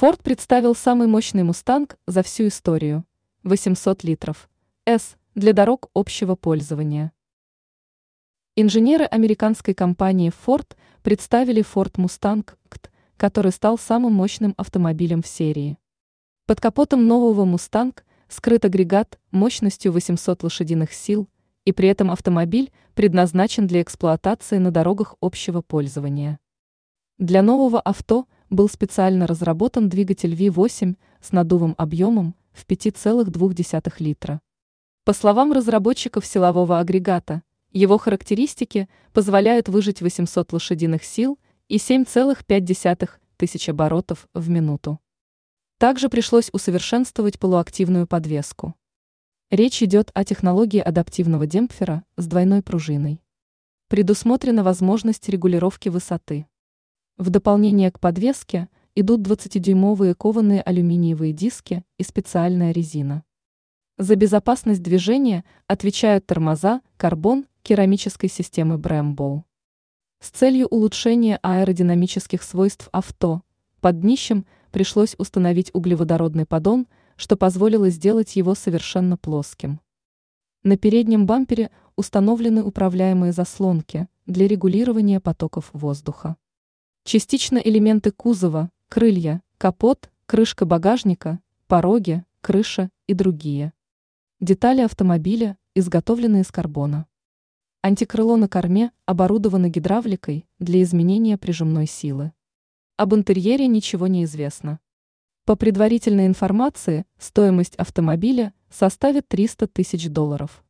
Форд представил самый мощный «Мустанг» за всю историю – 800 литров, С для дорог общего пользования. Инженеры американской компании Ford представили Ford Mustang, который стал самым мощным автомобилем в серии. Под капотом нового Mustang скрыт агрегат мощностью 800 лошадиных сил, и при этом автомобиль предназначен для эксплуатации на дорогах общего пользования. Для нового авто – был специально разработан двигатель V8 с надувом объемом в 5,2 литра. По словам разработчиков силового агрегата, его характеристики позволяют выжать 800 лошадиных сил и 7,5 тысяч оборотов в минуту. Также пришлось усовершенствовать полуактивную подвеску. Речь идет о технологии адаптивного демпфера с двойной пружиной. Предусмотрена возможность регулировки высоты. В дополнение к подвеске идут 20-дюймовые кованые алюминиевые диски и специальная резина. За безопасность движения отвечают тормоза карбон керамической системы Brembo. С целью улучшения аэродинамических свойств авто под днищем пришлось установить углеводородный поддон, что позволило сделать его совершенно плоским. На переднем бампере установлены управляемые заслонки для регулирования потоков воздуха. Частично элементы кузова, крылья, капот, крышка багажника, пороги, крыша и другие. Детали автомобиля изготовлены из карбона. Антикрыло на корме оборудовано гидравликой для изменения прижимной силы. Об интерьере ничего не известно. По предварительной информации, стоимость автомобиля составит 300 тысяч долларов.